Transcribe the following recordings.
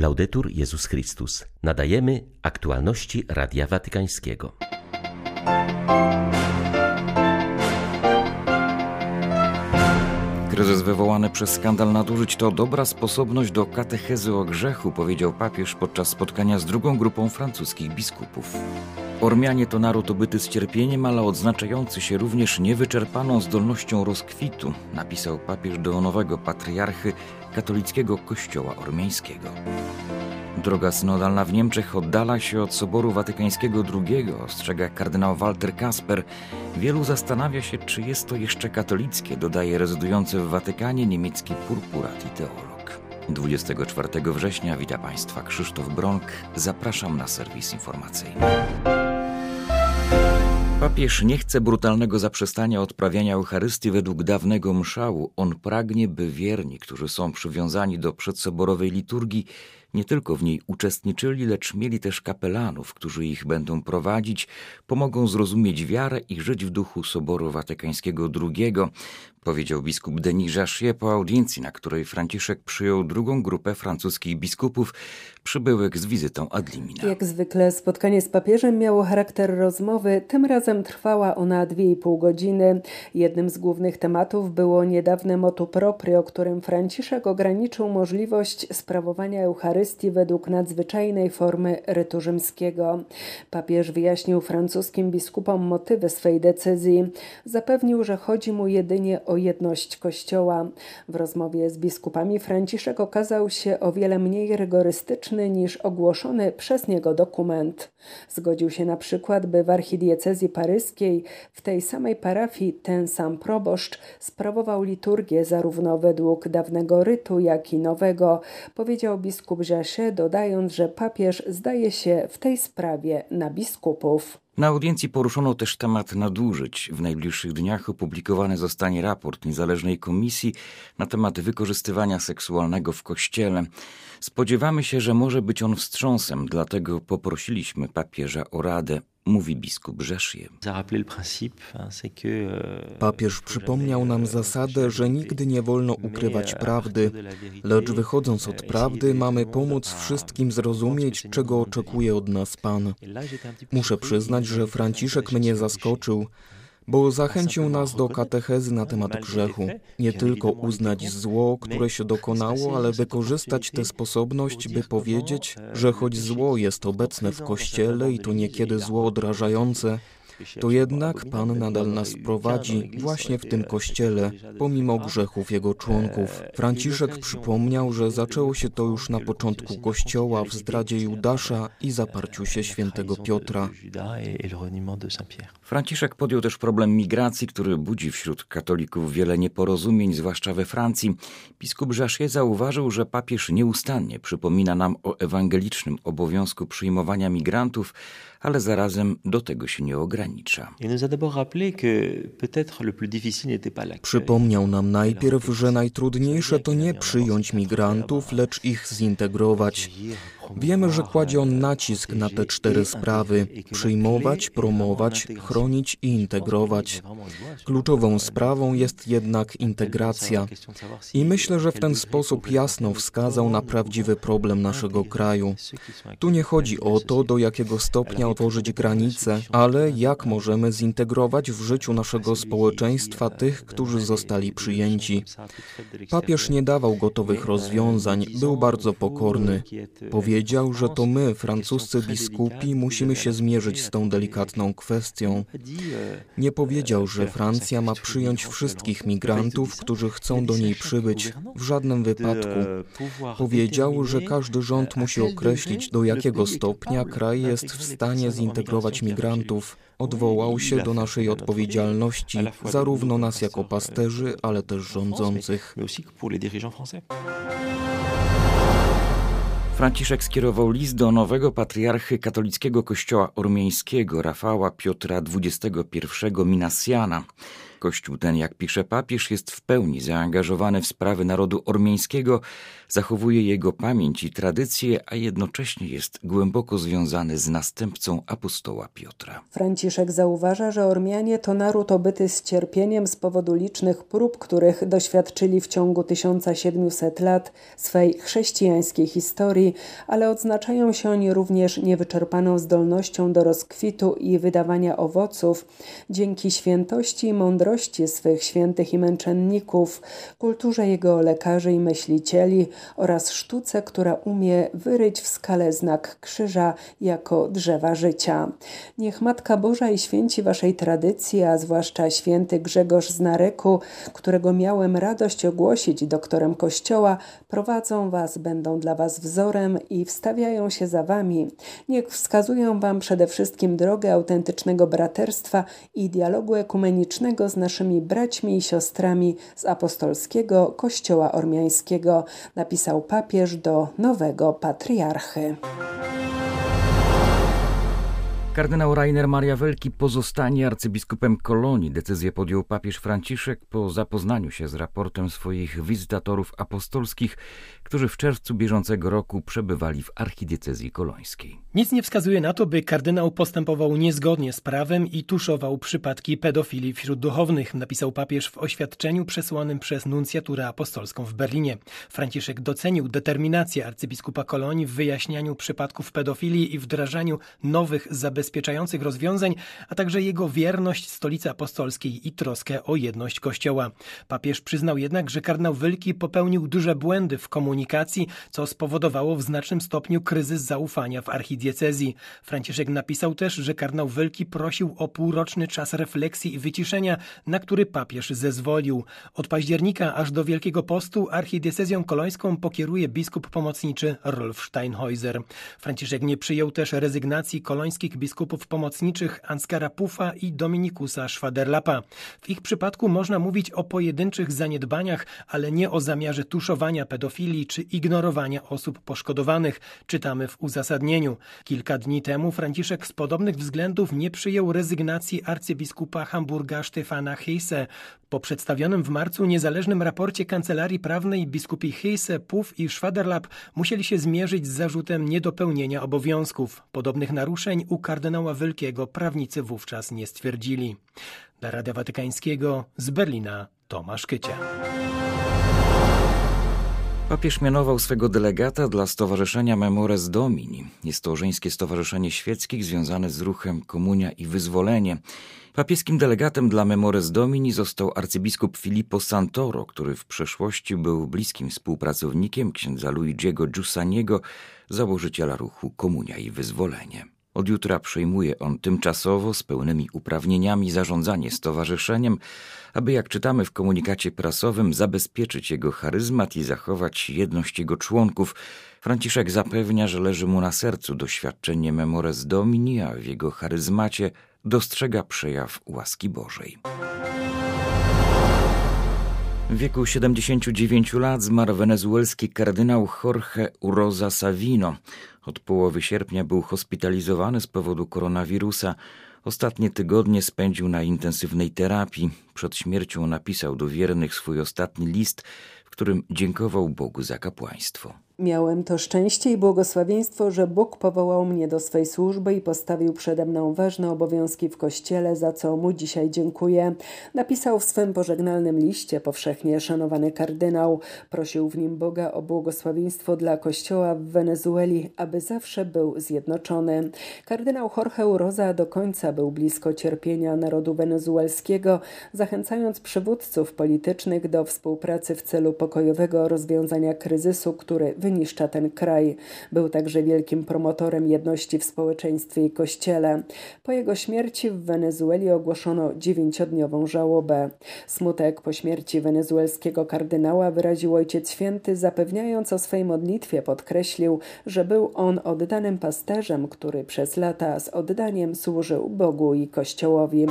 Laudetur Jezus Chrystus. Nadajemy aktualności Radia Watykańskiego. Kryzys wywołany przez skandal nadużyć to dobra sposobność do katechezy o grzechu, powiedział papież podczas spotkania z drugą grupą francuskich biskupów. Ormianie to naród obyty z cierpieniem, ale odznaczający się również niewyczerpaną zdolnością rozkwitu, napisał papież do nowego patriarchy katolickiego kościoła ormiańskiego. Droga synodalna w Niemczech oddala się od Soboru Watykańskiego II, ostrzega kardynał Walter Kasper. Wielu zastanawia się, czy jest to jeszcze katolickie, dodaje rezydujący w Watykanie niemiecki purpurat i teolog. 24 września witam Państwa Krzysztof Bronk. Zapraszam na serwis informacyjny. Papież nie chce brutalnego zaprzestania odprawiania Eucharystii według dawnego mszału. On pragnie, by wierni, którzy są przywiązani do przedsoborowej liturgii, nie tylko w niej uczestniczyli, lecz mieli też kapelanów, którzy ich będą prowadzić, pomogą zrozumieć wiarę i żyć w duchu Soboru Watykańskiego II, powiedział biskup Denis Jachet po audiencji, na której Franciszek przyjął drugą grupę francuskich biskupów przybyłych z wizytą ad limina. Jak zwykle spotkanie z papieżem miało charakter rozmowy, tym razem trwała ona dwie i pół godziny. Jednym z głównych tematów było niedawne motu proprio, którym Franciszek ograniczył możliwość sprawowania Eucharystii według nadzwyczajnej formy rytu rzymskiego. Papież wyjaśnił francuskim biskupom motywy swej decyzji. Zapewnił, że chodzi mu jedynie o jedność Kościoła. W rozmowie z biskupami Franciszek okazał się o wiele mniej rygorystyczny niż ogłoszony przez niego dokument. Zgodził się na przykład, by w archidiecezji paryskiej w tej samej parafii ten sam proboszcz sprawował liturgię zarówno według dawnego rytu, jak i nowego, powiedział biskup Jachet, dodając, że papież zdaje się w tej sprawie na biskupów. Na audiencji poruszono też temat nadużyć. W najbliższych dniach opublikowany zostanie raport niezależnej komisji na temat wykorzystywania seksualnego w kościele. Spodziewamy się, że może być on wstrząsem, dlatego poprosiliśmy papieża o radę mówi biskup Rzeszje. Papież przypomniał nam zasadę, że nigdy nie wolno ukrywać prawdy, lecz wychodząc od prawdy mamy pomóc wszystkim zrozumieć, czego oczekuje od nas Pan. Muszę przyznać, że Franciszek mnie zaskoczył bo zachęcił nas do katechezy na temat grzechu. Nie tylko uznać zło, które się dokonało, ale wykorzystać tę sposobność, by powiedzieć, że choć zło jest obecne w Kościele i to niekiedy zło odrażające, to jednak Pan nadal nas prowadzi właśnie w tym kościele, pomimo grzechów jego członków. Franciszek przypomniał, że zaczęło się to już na początku kościoła w zdradzie Judasza i zaparciu się świętego Piotra. Franciszek podjął też problem migracji, który budzi wśród katolików wiele nieporozumień, zwłaszcza we Francji. Biskup Jachet zauważył, że papież nieustannie przypomina nam o ewangelicznym obowiązku przyjmowania migrantów, ale zarazem do tego się nie ogranicza. Przypomniał nam najpierw, że najtrudniejsze to nie przyjąć migrantów, lecz ich zintegrować. Wiemy, że kładzie on nacisk na te cztery sprawy: przyjmować, promować, chronić i integrować. Kluczową sprawą jest jednak integracja. I myślę, że w ten sposób jasno wskazał na prawdziwy problem naszego kraju. Tu nie chodzi o to, do jakiego stopnia otworzyć granice, ale jak możemy zintegrować w życiu naszego społeczeństwa tych, którzy zostali przyjęci. Papież nie dawał gotowych rozwiązań, był bardzo pokorny. Powiedział, że to my, francuscy biskupi, musimy się zmierzyć z tą delikatną kwestią. Nie powiedział, że Francja ma przyjąć wszystkich migrantów, którzy chcą do niej przybyć, w żadnym wypadku. Powiedział, że każdy rząd musi określić, do jakiego stopnia kraj jest w stanie zintegrować migrantów. odwołał się do naszej odpowiedzialności, zarówno nas jako pasterzy, ale też rządzących. Franciszek skierował list do nowego patriarchy katolickiego kościoła ormiańskiego Rafała Piotra XXI Minasjana. Kościół ten, jak pisze papież, jest w pełni zaangażowany w sprawy narodu ormiańskiego, zachowuje jego pamięć i tradycje, a jednocześnie jest głęboko związany z następcą apostoła Piotra. Franciszek zauważa, że Ormianie to naród obyty z cierpieniem z powodu licznych prób, których doświadczyli w ciągu 1700 lat swej chrześcijańskiej historii, ale odznaczają się oni również niewyczerpaną zdolnością do rozkwitu i wydawania owoców dzięki świętości i mądrości swych świętych i męczenników, kulturze jego lekarzy i myślicieli oraz sztuce, która umie wyryć w skale znak krzyża jako drzewa życia. Niech Matka Boża i święci waszej tradycji, a zwłaszcza święty Grzegorz z Nareku, którego miałem radość ogłosić doktorem Kościoła, prowadzą was, będą dla was wzorem i wstawiają się za wami. Niech wskazują wam przede wszystkim drogę autentycznego braterstwa i dialogu ekumenicznego z naszymi braćmi i siostrami z apostolskiego Kościoła Ormiańskiego, napisał papież do nowego patriarchy. Kardynał Rainer Maria Welki pozostanie arcybiskupem Kolonii. Decyzję podjął papież Franciszek po zapoznaniu się z raportem swoich wizytatorów apostolskich, którzy w czerwcu bieżącego roku przebywali w archidiecezji kolońskiej. Nic nie wskazuje na to, by kardynał postępował niezgodnie z prawem i tuszował przypadki pedofilii wśród duchownych, napisał papież w oświadczeniu przesłanym przez nuncjaturę apostolską w Berlinie. Franciszek docenił determinację arcybiskupa Kolonii w wyjaśnianiu przypadków pedofilii i wdrażaniu nowych zabezpieczających rozwiązań, a także jego wierność stolicy apostolskiej i troskę o jedność Kościoła. Papież przyznał jednak, że kardynał Wylki popełnił duże błędy w komunikacji, co spowodowało w znacznym stopniu kryzys zaufania w archidiecezji diecezji. Franciszek napisał też, że kardynał Wielki prosił o półroczny czas refleksji i wyciszenia, na który papież zezwolił. Od października aż do Wielkiego Postu archidiecezją kolońską pokieruje biskup pomocniczy Rolf Steinhäuser. Franciszek nie przyjął też rezygnacji kolońskich biskupów pomocniczych Anskara Pufa i Dominikusa Schwaderlapa. W ich przypadku można mówić o pojedynczych zaniedbaniach, ale nie o zamiarze tuszowania pedofilii czy ignorowania osób poszkodowanych, czytamy w uzasadnieniu. Kilka dni temu Franciszek z podobnych względów nie przyjął rezygnacji arcybiskupa Hamburga Stefana Heise. Po przedstawionym w marcu niezależnym raporcie Kancelarii Prawnej biskupi Heise, Puf i Schwaderlap musieli się zmierzyć z zarzutem niedopełnienia obowiązków. Podobnych naruszeń u kardynała Wielkiego prawnicy wówczas nie stwierdzili. Dla Radia Watykańskiego z Berlina Tomasz Kycia. Papież mianował swego delegata dla Stowarzyszenia Memores Domini. Jest to żeńskie stowarzyszenie świeckich związane z ruchem Komunia i Wyzwolenie. Papieskim delegatem dla Memores Domini został arcybiskup Filippo Santoro, który w przeszłości był bliskim współpracownikiem księdza Luigiego Giussaniego, założyciela ruchu Komunia i Wyzwolenie. Od jutra przejmuje on tymczasowo z pełnymi uprawnieniami zarządzanie stowarzyszeniem, aby, jak czytamy w komunikacie prasowym, zabezpieczyć jego charyzmat i zachować jedność jego członków. Franciszek zapewnia, że leży mu na sercu doświadczenie Memores Domini, a w jego charyzmacie dostrzega przejaw łaski Bożej. W wieku 79 lat zmarł wenezuelski kardynał Jorge Uroza Savino. Od połowy sierpnia był hospitalizowany z powodu koronawirusa. Ostatnie tygodnie spędził na intensywnej terapii. Przed śmiercią napisał do wiernych swój ostatni list, w którym dziękował Bogu za kapłaństwo. Miałem to szczęście i błogosławieństwo, że Bóg powołał mnie do swej służby i postawił przede mną ważne obowiązki w Kościele, za co mu dzisiaj dziękuję. Napisał w swym pożegnalnym liście powszechnie szanowany kardynał. Prosił w nim Boga o błogosławieństwo dla Kościoła w Wenezueli, aby zawsze był zjednoczony. Kardynał Jorge Uroza do końca był blisko cierpienia narodu wenezuelskiego, zachęcając przywódców politycznych do współpracy w celu pokojowego rozwiązania kryzysu, który wynikał wyniszcza ten kraj. Był także wielkim promotorem jedności w społeczeństwie i kościele. Po jego śmierci w Wenezueli ogłoszono dziewięciodniową żałobę. Smutek po śmierci wenezuelskiego kardynała wyraził Ojciec Święty, zapewniając o swej modlitwie podkreślił, że był on oddanym pasterzem, który przez lata z oddaniem służył Bogu i Kościołowi.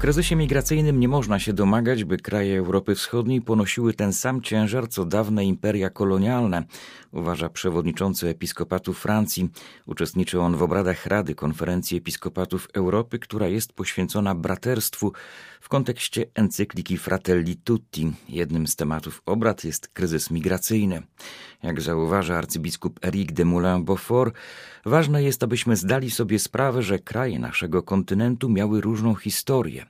Kryzysie migracyjnym nie można się domagać, by kraje Europy Wschodniej ponosiły ten sam ciężar co dawne imperia kolonialne, uważa przewodniczący episkopatu Francji. Uczestniczy on w obradach Rady Konferencji Episkopatów Europy, która jest poświęcona braterstwu w kontekście encykliki Fratelli Tutti. Jednym z tematów obrad jest kryzys migracyjny. Jak zauważa arcybiskup Eric de Moulin-Beaufort, ważne jest, abyśmy zdali sobie sprawę, że kraje naszego kontynentu miały różną historię.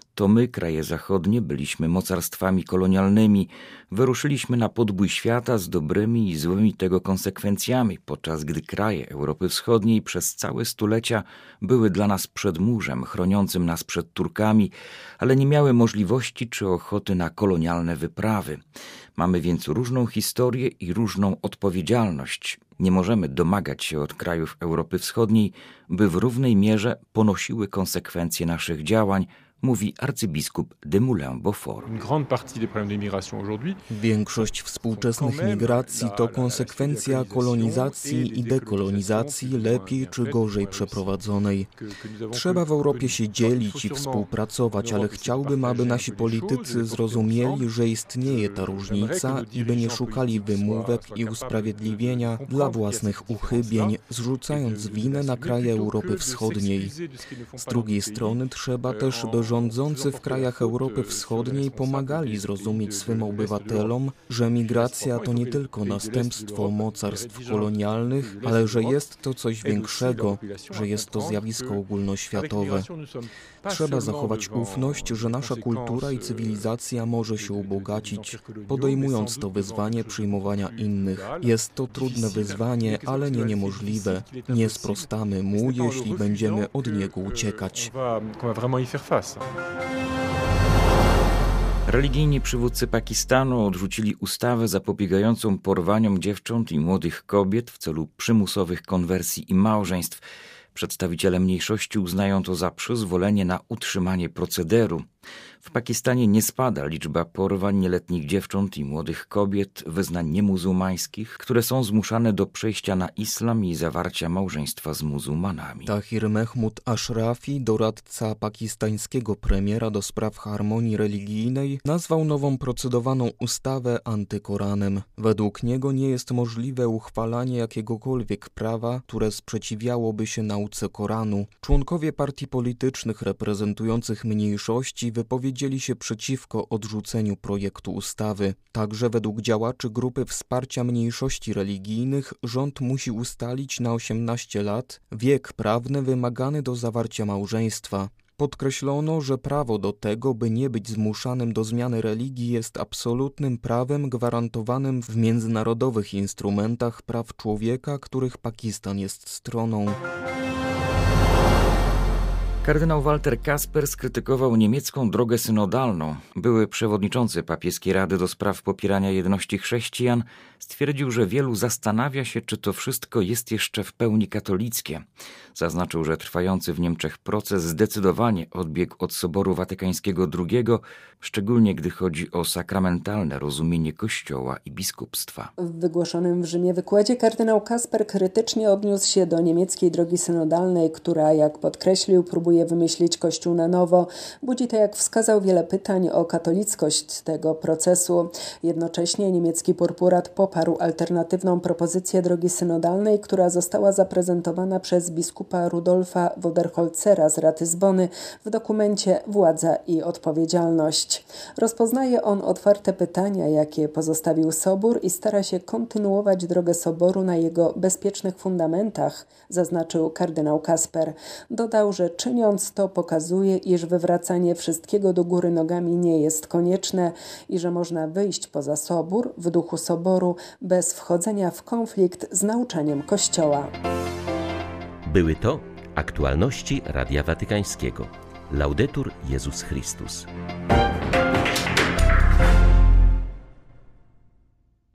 To my, kraje zachodnie, byliśmy mocarstwami kolonialnymi, wyruszyliśmy na podbój świata z dobrymi i złymi tego konsekwencjami, podczas gdy kraje Europy Wschodniej przez całe stulecia były dla nas przedmurzem chroniącym nas przed Turkami, ale nie miały możliwości czy ochoty na kolonialne wyprawy. Mamy więc różną historię i różną odpowiedzialność. Nie możemy domagać się od krajów Europy Wschodniej, by w równej mierze ponosiły konsekwencje naszych działań, mówi arcybiskup de Moulin-Beaufort. Większość współczesnych migracji to konsekwencja kolonizacji i dekolonizacji lepiej czy gorzej przeprowadzonej. Trzeba w Europie się dzielić i współpracować, ale chciałbym, aby nasi politycy zrozumieli, że istnieje ta różnica i by nie szukali wymówek i usprawiedliwienia dla własnych uchybień, zrzucając winę na kraje Europy Wschodniej. Z drugiej strony trzeba też, by rządzący w krajach Europy Wschodniej pomagali zrozumieć swym obywatelom, że migracja to nie tylko następstwo mocarstw kolonialnych, ale że jest to coś większego, że jest to zjawisko ogólnoświatowe. Trzeba zachować ufność, że nasza kultura i cywilizacja może się ubogacić, podejmując to wyzwanie przyjmowania innych. Jest to trudne wyzwanie, ale nie niemożliwe. Nie sprostamy mu, jeśli będziemy od niego uciekać. Religijni przywódcy Pakistanu odrzucili ustawę zapobiegającą porwaniom dziewcząt i młodych kobiet w celu przymusowych konwersji i małżeństw. Przedstawiciele mniejszości uznają to za przyzwolenie na utrzymanie procederu. W Pakistanie nie spada liczba porwań nieletnich dziewcząt i młodych kobiet wyznań niemuzułmańskich, które są zmuszane do przejścia na islam i zawarcia małżeństwa z muzułmanami. Tahir Mehmud Ashrafi, doradca pakistańskiego premiera do spraw harmonii religijnej, nazwał nową procedowaną ustawę antykoranem. Według niego nie jest możliwe uchwalanie jakiegokolwiek prawa, które sprzeciwiałoby się nauce Koranu. Członkowie partii politycznych reprezentujących mniejszości wypowiedzieli się przeciwko odrzuceniu projektu ustawy. Także według działaczy grupy wsparcia mniejszości religijnych rząd musi ustalić na 18 lat wiek prawny wymagany do zawarcia małżeństwa. Podkreślono, że prawo do tego, by nie być zmuszanym do zmiany religii, jest absolutnym prawem gwarantowanym w międzynarodowych instrumentach praw człowieka, których Pakistan jest stroną. Kardynał Walter Kasper skrytykował niemiecką drogę synodalną. Były przewodniczący papieskiej Rady do spraw popierania jedności chrześcijan stwierdził, że wielu zastanawia się, czy to wszystko jest jeszcze w pełni katolickie. Zaznaczył, że trwający w Niemczech proces zdecydowanie odbiegł od Soboru Watykańskiego II, szczególnie gdy chodzi o sakramentalne rozumienie Kościoła i biskupstwa. W wygłoszonym w Rzymie wykładzie kardynał Kasper krytycznie odniósł się do niemieckiej drogi synodalnej, która, jak podkreślił, próbuje wymyślić Kościół na nowo. Budzi to, jak wskazał, wiele pytań o katolickość tego procesu. Jednocześnie niemiecki purpurat poparł alternatywną propozycję drogi synodalnej, która została zaprezentowana przez biskupa Rudolfa Woderholzera z Ratyzbony w dokumencie Władza i odpowiedzialność. Rozpoznaje on otwarte pytania, jakie pozostawił Sobór i stara się kontynuować drogę Soboru na jego bezpiecznych fundamentach, zaznaczył kardynał Kasper. Dodał, że to pokazuje, iż wywracanie wszystkiego do góry nogami nie jest konieczne i że można wyjść poza Sobór w duchu Soboru bez wchodzenia w konflikt z nauczaniem Kościoła. Były to aktualności Radia Watykańskiego. Laudetur Jezus Chrystus.